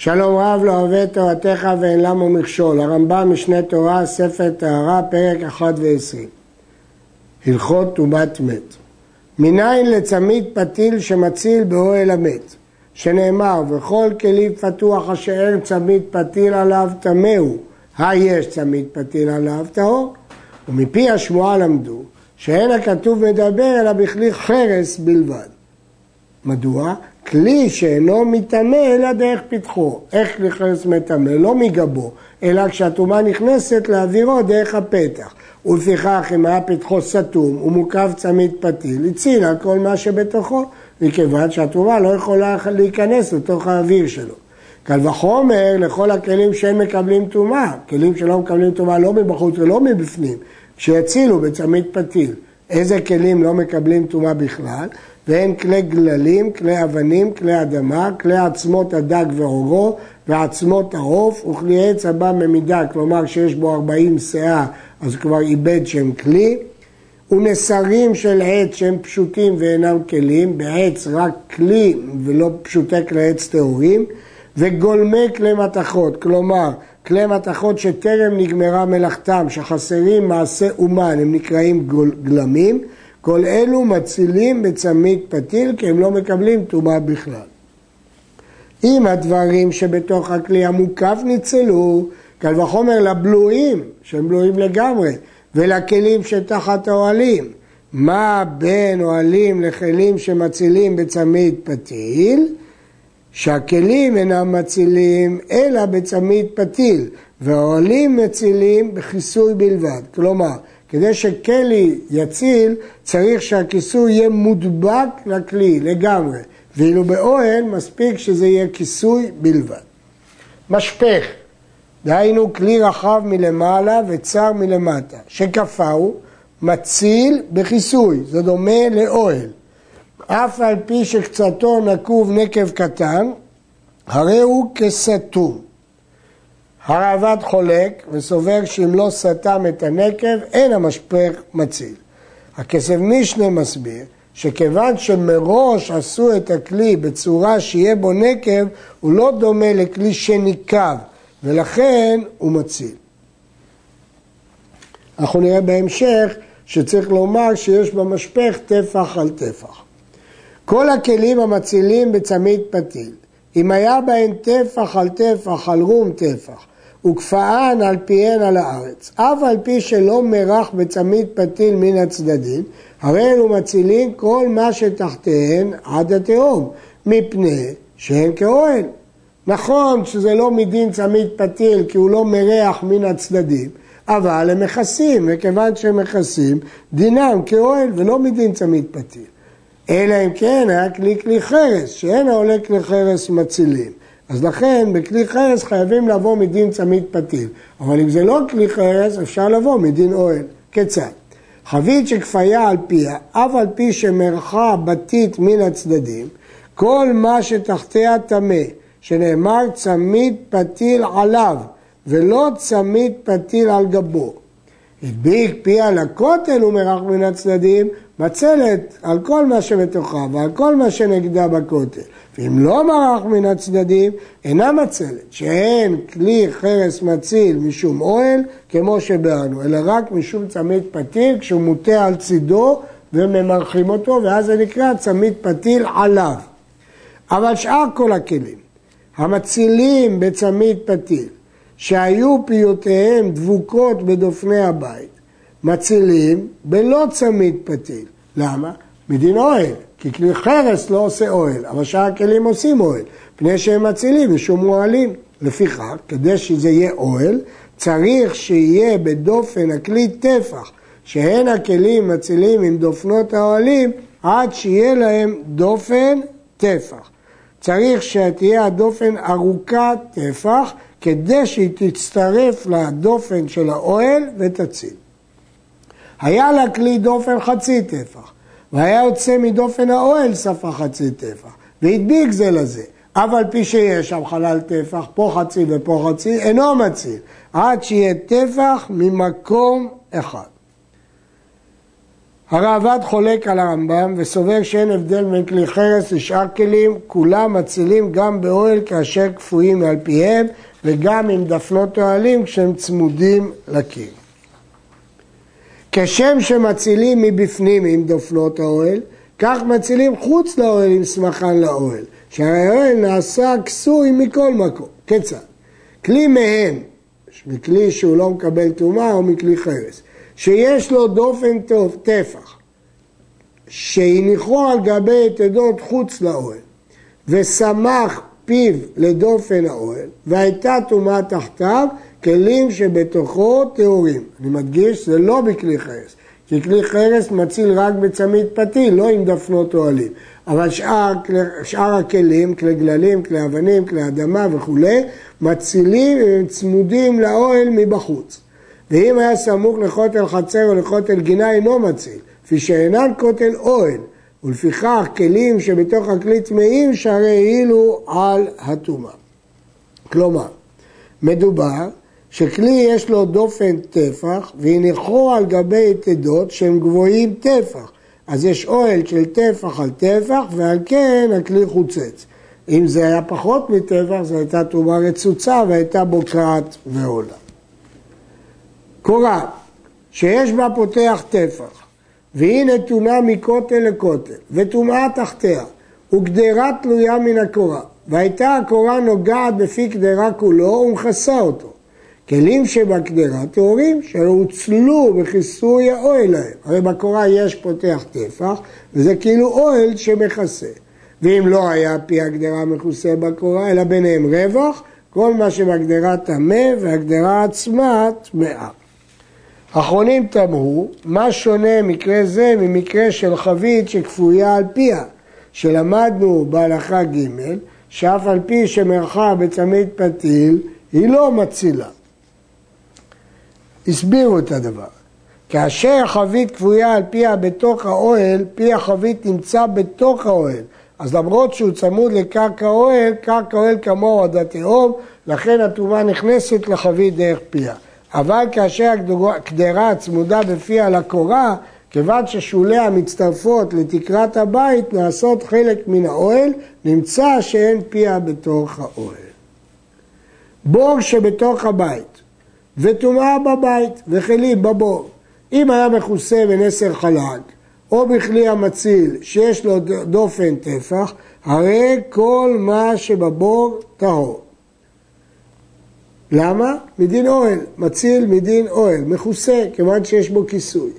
שלום רב לא אוהב תורתך ואין למה מכשול. הרמב"ם משנה תורה, ספר טהרה, פרק 1 ו-20. הלכות טומאת מת. מניין לצמיד פתיל שמציל באוהל המת, שנאמר, וכל כלי פתוח אשר צמיד פתיל עליו טמא הוא, היש צמיד פתיל עליו טהור. ומפי השמועה למדו שאין הכתוב מדבר אלא בכלי חרס בלבד. מדוע? כלי שאינו מטמא אלא דרך פתחו. איך חרס מטמא? לא מגבו, אלא כשהטומאה נכנסת להעבירו דרך הפתח. ולפיכך אם היה פתחו סתום ומוקף צמיד פתיל, הציל על כל מה שבתוכו, מכיוון שהטומאה לא יכולה להיכנס לתוך האוויר שלו. קל וחומר לכל הכלים שאין מקבלים טומאה, כלים שלא מקבלים טומאה לא מבחוץ ולא מבפנים, שיצילו בצמיד פתיל. איזה כלים לא מקבלים טומאה בכלל? והן כלי גללים, כלי אבנים, כלי אדמה, כלי עצמות הדג ועורו ועצמות העוף וכלי עץ הבא ממידה, כלומר שיש בו 40 שאה אז כבר איבד שם כלי, ונסרים של עץ שהם פשוטים ואינם כלים, בעץ רק כלי ולא פשוטי כלי עץ טהורים, וגולמי כלי מתכות, כלומר כלי מתכות שטרם נגמרה מלאכתם, שחסרים מעשה אומן, הם נקראים גלמים, כל אלו מצילים בצמית פתיל כי הם לא מקבלים טומאה בכלל. אם הדברים שבתוך הכלי המוקף ניצלו, קל וחומר לבלויים, שהם בלויים לגמרי, ולכלים שתחת האוהלים. מה בין אוהלים לכלים שמצילים בצמית פתיל? שהכלים אינם מצילים אלא בצמית פתיל, והאוהלים מצילים בכיסוי בלבד. כלומר, כדי שכלי יציל, צריך שהכיסוי יהיה מודבק לכלי לגמרי, ואילו באוהל מספיק שזה יהיה כיסוי בלבד. משפך, דהיינו כלי רחב מלמעלה וצר מלמטה, שכפהו מציל בכיסוי, זה דומה לאוהל. אף על פי שקצתו נקוב נקב קטן, הרי הוא כסתום. הרעב"ד חולק וסובר שאם לא סתם את הנקב, אין המשפך מציל. הכסף משנה מסביר שכיוון שמראש עשו את הכלי בצורה שיהיה בו נקב, הוא לא דומה לכלי שניקב, ולכן הוא מציל. אנחנו נראה בהמשך שצריך לומר שיש במשפך טפח על טפח. כל הכלים המצילים בצמית פתיל, אם היה בהן טפח על טפח על רום טפח, וכפאן על פיהן על הארץ, אף על פי שלא מרח בצמית פתיל מן הצדדים, הרי אלו מצילים כל מה שתחתיהן עד התהום, מפני שהן כאוהל. נכון שזה לא מדין צמית פתיל כי הוא לא מריח מן הצדדים, אבל הם מכסים, וכיוון שהם מכסים, דינם כאוהל ולא מדין צמית פתיל. אלא אם כן היה כלי כלי חרס, שאין העולה כלי חרס מצילים. אז לכן בכלי חרס חייבים לבוא מדין צמית פתיל. אבל אם זה לא כלי חרס, אפשר לבוא מדין אוהל. כיצד? חבית שכפיה על פיה, אף על פי שמרחה בתית מן הצדדים, כל מה שתחתיה טמא, שנאמר צמית פתיל עליו, ולא צמית פתיל על גבו. הדביק פיה לכותל ומרח מן הצדדים, מצלת על כל מה שבתוכה ועל כל מה שנגדה בכותל. ואם לא מרח מן הצדדים, אינה מצלת, שאין כלי חרס מציל משום אוהל, כמו שבאנו, אלא רק משום צמית פתיל, כשהוא מוטה על צידו וממרחים אותו, ואז זה נקרא צמית פתיל עליו. אבל שאר כל הכלים, המצילים בצמית פתיל, שהיו פיותיהם דבוקות בדופני הבית, מצילים בלא צמית פתיל. למה? מדין אוהל, כי כלי חרס לא עושה אוהל, אבל שאר הכלים עושים אוהל, פני שהם מצילים משום מועלים. לפיכך, כדי שזה יהיה אוהל, צריך שיהיה בדופן הכלי טפח, שהן הכלים מצילים עם דופנות האוהלים, עד שיהיה להם דופן טפח. צריך שתהיה הדופן ארוכת טפח, כדי שהיא תצטרף לדופן של האוהל ותציל. היה לה כלי דופן חצי טפח, והיה יוצא מדופן האוהל שפה חצי טפח, והדביק זה לזה. אף על פי שיש שם חלל טפח, פה חצי ופה חצי, אינו מציל, עד שיהיה טפח ממקום אחד. הראב"ד חולק על הרמב"ם וסובר שאין הבדל בין כלי חרס לשאר כלים, כולם מצילים גם באוהל כאשר קפואים על פיהם וגם עם דפנות אוהלים כשהם צמודים לקיר. כשם שמצילים מבפנים עם דפנות האוהל, כך מצילים חוץ לאוהל עם סמכן לאוהל, שהרי האוהל נעשה כסוי מכל מקום. כיצד? כלי מהם, מכלי שהוא לא מקבל טומאה או מכלי חרס, שיש לו דופן טוב, טפח, שהניחו על גבי יתדות חוץ לאוהל, וסמך פיו לדופן האוהל, והייתה טומאה תחתיו, כלים שבתוכו טהורים. אני מדגיש, זה לא בכלי חרס, כי כלי חרס מציל רק בצמית פתיל, לא עם דפנות אוהלים. אבל שאר, שאר הכלים, כלי גללים, כלי אבנים, כלי אדמה וכולי, מצילים והם צמודים לאוהל מבחוץ. ואם היה סמוך לכותל חצר או לכותל גינה אינו מציל, כפי שאינן כותל אוהל, ולפיכך כלים שבתוך הכלי טמאים שהרי העילו על הטומאה. כלומר, מדובר שכלי יש לו דופן טפח והניחו על גבי יתדות שהם גבוהים טפח. אז יש אוהל של טפח על טפח ועל כן הכלי חוצץ. אם זה היה פחות מטפח זו הייתה תרומה רצוצה והייתה בוקעת ועולה. קורה שיש בה פותח טפח והיא נתונה מכותל לכותל וטומאה תחתיה וגדרה תלויה מן הקורה והייתה הקורה נוגעת בפי קדרה כולו ומכסה אותו כלים שבקדרה טהורים שהוצלו בכיסוי האוהל להם. הרי בקורה יש פותח טפח וזה כאילו אוהל שמכסה. ואם לא היה פי הגדרה מכוסה בקורה אלא ביניהם רווח, כל מה שבגדרה טמא והגדרה עצמה טמאה. אחרונים תמהו, מה שונה מקרה זה ממקרה של חבית שכפויה על פיה, שלמדנו בהלכה ג', שאף על פי שמרחה בצמית פתיל, היא לא מצילה. הסבירו את הדבר. כאשר חבית כבויה על פיה בתוך האוהל, פי החבית נמצא בתוך האוהל. אז למרות שהוא צמוד לקרקע אוהל, קרקע אוהל כמוהו עד התהום, לכן הטומאה נכנסת לחבית דרך פיה. אבל כאשר הקדרה צמודה בפיה לקורה, כיוון ששוליה מצטרפות לתקרת הבית, נעשות חלק מן האוהל, נמצא שאין פיה בתוך האוהל. בור שבתוך הבית וטומאה בבית וכלי בבור. אם היה מכוסה בנסר חלק או בכלי המציל שיש לו דופן טפח, הרי כל מה שבבור טהור. למה? מדין אוהל, מציל מדין אוהל, מכוסה, כיוון שיש בו כיסוי.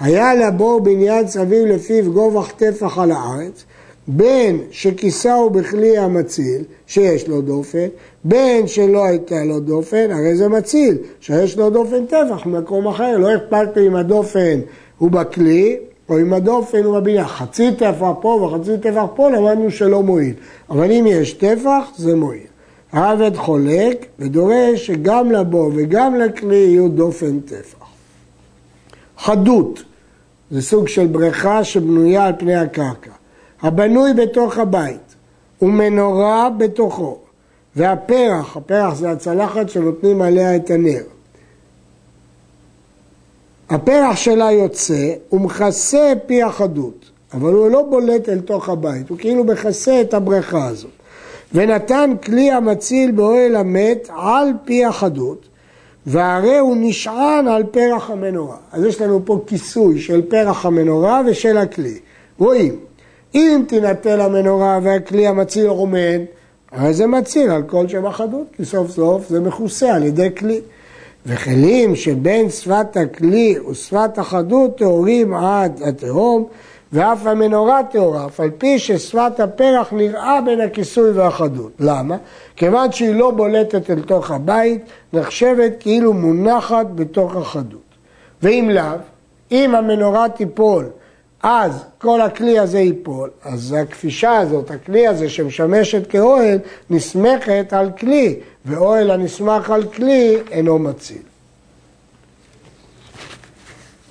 היה לבור בניין סביב לפיו גובח טפח על הארץ, בין שכיסהו בכלי המציל, שיש לו דופן, בין שלא הייתה לו דופן, הרי זה מציל, שיש לו דופן טפח ממקום אחר, לא אכפת לי אם הדופן הוא בכלי או אם הדופן הוא בבניין. חצי טפח פה וחצי טפח פה, למדנו שלא מועיל. אבל אם יש טפח, זה מועיל. העבד חולק ודורש שגם לבור וגם לכלי יהיו דופן טפח. חדות, זה סוג של בריכה שבנויה על פני הקרקע. הבנוי בתוך הבית ומנורה בתוכו והפרח, הפרח זה הצלחת שנותנים עליה את הנר. הפרח שלה יוצא ומכסה פי החדות, אבל הוא לא בולט אל תוך הבית, הוא כאילו מכסה את הבריכה הזאת. ונתן כלי המציל באוהל המת על פי החדות, והרי הוא נשען על פרח המנורה. אז יש לנו פה כיסוי של פרח המנורה ושל הכלי. רואים, אם תינתן המנורה והכלי המציל עומד, הרי זה מציל על כל שם החדות, כי סוף סוף זה מכוסה על ידי כלי. וכלים שבין שפת הכלי ושפת החדות טהורים עד התהום, ואף המנורה טהורה, אף על פי ששפת הפרח נראה בין הכיסוי והחדות. למה? כיוון שהיא לא בולטת אל תוך הבית, נחשבת כאילו מונחת בתוך החדות. ואם לאו, אם המנורה תיפול אז כל הכלי הזה ייפול. אז הכפישה הזאת, הכלי הזה שמשמשת כאוהל, נסמכת על כלי, ואוהל הנסמך על כלי אינו מציל.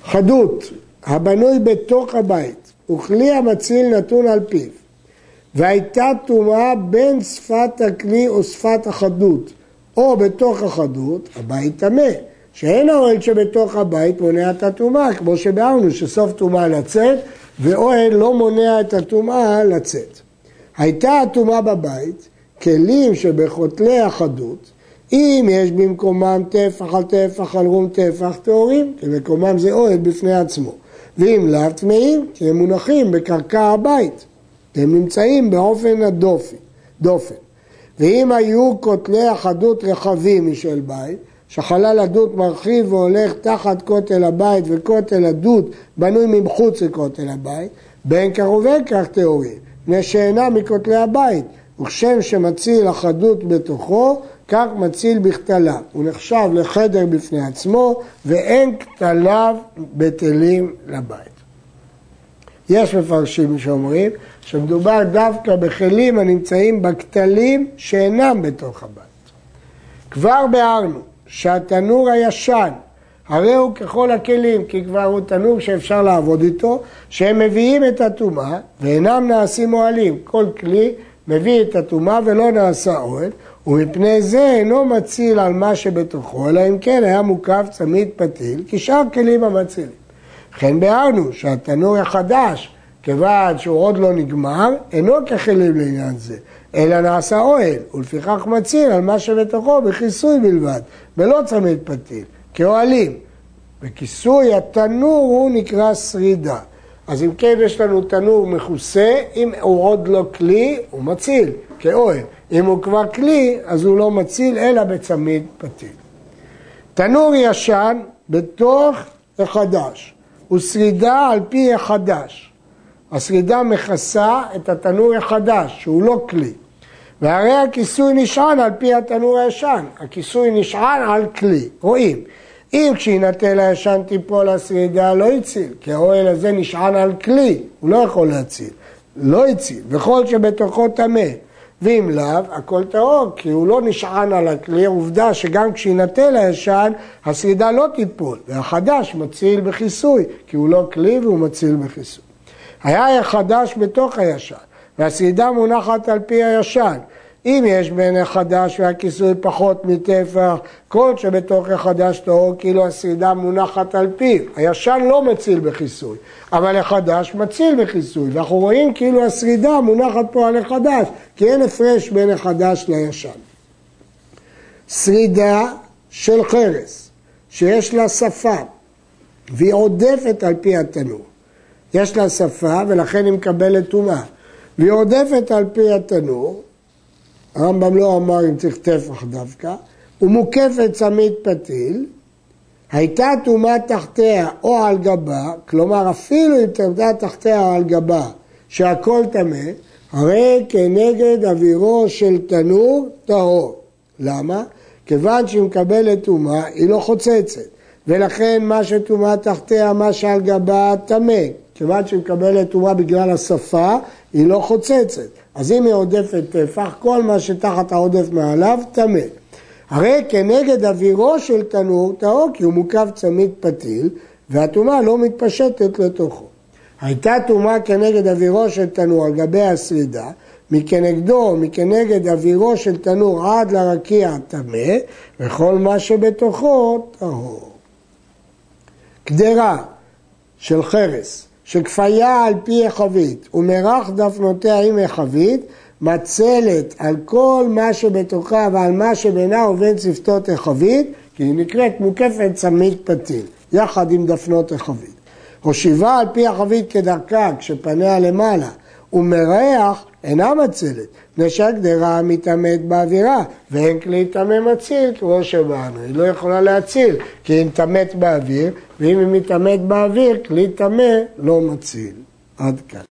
חדות, הבנוי בתוך הבית, וכלי המציל נתון על פיו, והייתה טומאה בין שפת הכלי או שפת החדות, או בתוך החדות, הבית טמא, שאין האוהל שבתוך הבית מונע את הטומאה, כמו שבארנו שסוף טומאה לצאת, ואוהל לא מונע את הטומאה לצאת. הייתה הטומאה בבית, כלים שבחותלי החדות, אם יש במקומם טפח על טפח על רום טפח טהורים, כי מקומם זה אוהל בפני עצמו. ואם לאו טמאים, כי הם מונחים בקרקע הבית. הם נמצאים באופן הדופן. דופן. ואם היו כותלי החדות רחבים משל בית, שחלל הדות מרחיב והולך תחת כותל הבית וכותל הדות בנוי מבחוץ לכותל הבית, בין כך ובין כך טהורים, מפני שאינם מכותלי הבית, וכשם שמציל החדות בתוכו, כך מציל בכתליו. הוא נחשב לחדר בפני עצמו, ואין כתליו בטלים לבית. יש מפרשים שאומרים שמדובר דווקא בכלים הנמצאים בכתלים שאינם בתוך הבית. כבר ביארנו שהתנור הישן, הרי הוא ככל הכלים, כי כבר הוא תנור שאפשר לעבוד איתו, שהם מביאים את הטומאה ואינם נעשים אוהלים. כל כלי מביא את הטומאה ולא נעשה אוהל, ומפני זה אינו מציל על מה שבתוכו, אלא אם כן היה מוקף צמיד פתיל, כשאר כלים המצילים. לכן ביארנו שהתנור החדש, כיוון שהוא עוד לא נגמר, אינו ככלים לעניין זה, אלא נעשה אוהל, ולפיכך מציל על מה שבתוכו בכיסוי בלבד, ולא צמיד פתיל, כאוהלים. וכיסוי התנור הוא נקרא שרידה. אז אם כן יש לנו תנור מכוסה, אם הוא עוד לא כלי, הוא מציל, כאוהל. אם הוא כבר כלי, אז הוא לא מציל, אלא בצמיד פתיל. תנור ישן בתוך החדש, הוא שרידה על פי החדש. השרידה מכסה את התנור החדש, שהוא לא כלי. והרי הכיסוי נשען על פי התנור הישן, הכיסוי נשען על כלי, רואים. אם כשיינטל הישן תיפול השרידה לא הציל, כי האוהל הזה נשען על כלי, הוא לא יכול להציל, לא הציל, וכל שבתוכו טמא. ואם לאו, הכל טהור, כי הוא לא נשען על הכלי, עובדה שגם כשיינטל הישן, השרידה לא תיפול, והחדש מציל בכיסוי, כי הוא לא כלי והוא מציל בכיסוי. היה החדש בתוך הישן, והשרידה מונחת על פי הישן. אם יש בין החדש והכיסוי פחות מטפח, כל שבתוך החדש טהור כאילו השרידה מונחת על פיו. הישן לא מציל בכיסוי, אבל החדש מציל בכיסוי, ואנחנו רואים כאילו השרידה מונחת פה על החדש, כי אין הפרש בין החדש לישן. שרידה של חרס, שיש לה שפה, והיא עודפת על פי התנור. יש לה שפה ולכן היא מקבלת טומאה. והיא עודפת על פי התנור, הרמב"ם לא אמר אם צריך טפח דווקא, ומוקפת צמית פתיל, הייתה טומאה תחתיה או על גבה, כלומר אפילו אם טמאה תחתיה או על גבה, שהכל טמא, הרי כנגד אווירו של תנור טהור. למה? כיוון שהיא מקבלת טומאה, היא לא חוצצת, ולכן מה שטומאה תחתיה, מה שעל גבה, טמא. כיוון שהיא מקבלת טומאה בגלל השפה, היא לא חוצצת. אז אם היא עודפת טפח, כל מה שתחת העודף מעליו טמא. הרי כנגד אווירו של תנור טהור, כי הוא מוקף צמיד פתיל, והטומאה לא מתפשטת לתוכו. הייתה טומאה כנגד אווירו של תנור על גבי השרידה, מכנגדו, מכנגד אווירו של תנור עד לרקיע טמא, וכל מה שבתוכו טהור. קדרה של חרס שכפיה על פי החבית ומרח דפנותיה עם החבית, מצלת על כל מה שבתוכה ועל מה שבינה ובין שפתות החבית, כי היא נקראת מוקפת צמיד פתיל, יחד עם דפנות החבית. הושיבה על פי החבית כדרכה כשפניה למעלה, ומריח אינה מצלת, מפני שהגדרה מתעמת באווירה, ואין כלי טמא מציל כמו שבאנו, היא לא יכולה להציל, כי היא מתעמת באוויר, ואם היא מתעמת באוויר, כלי טמא לא מציל. עד כאן.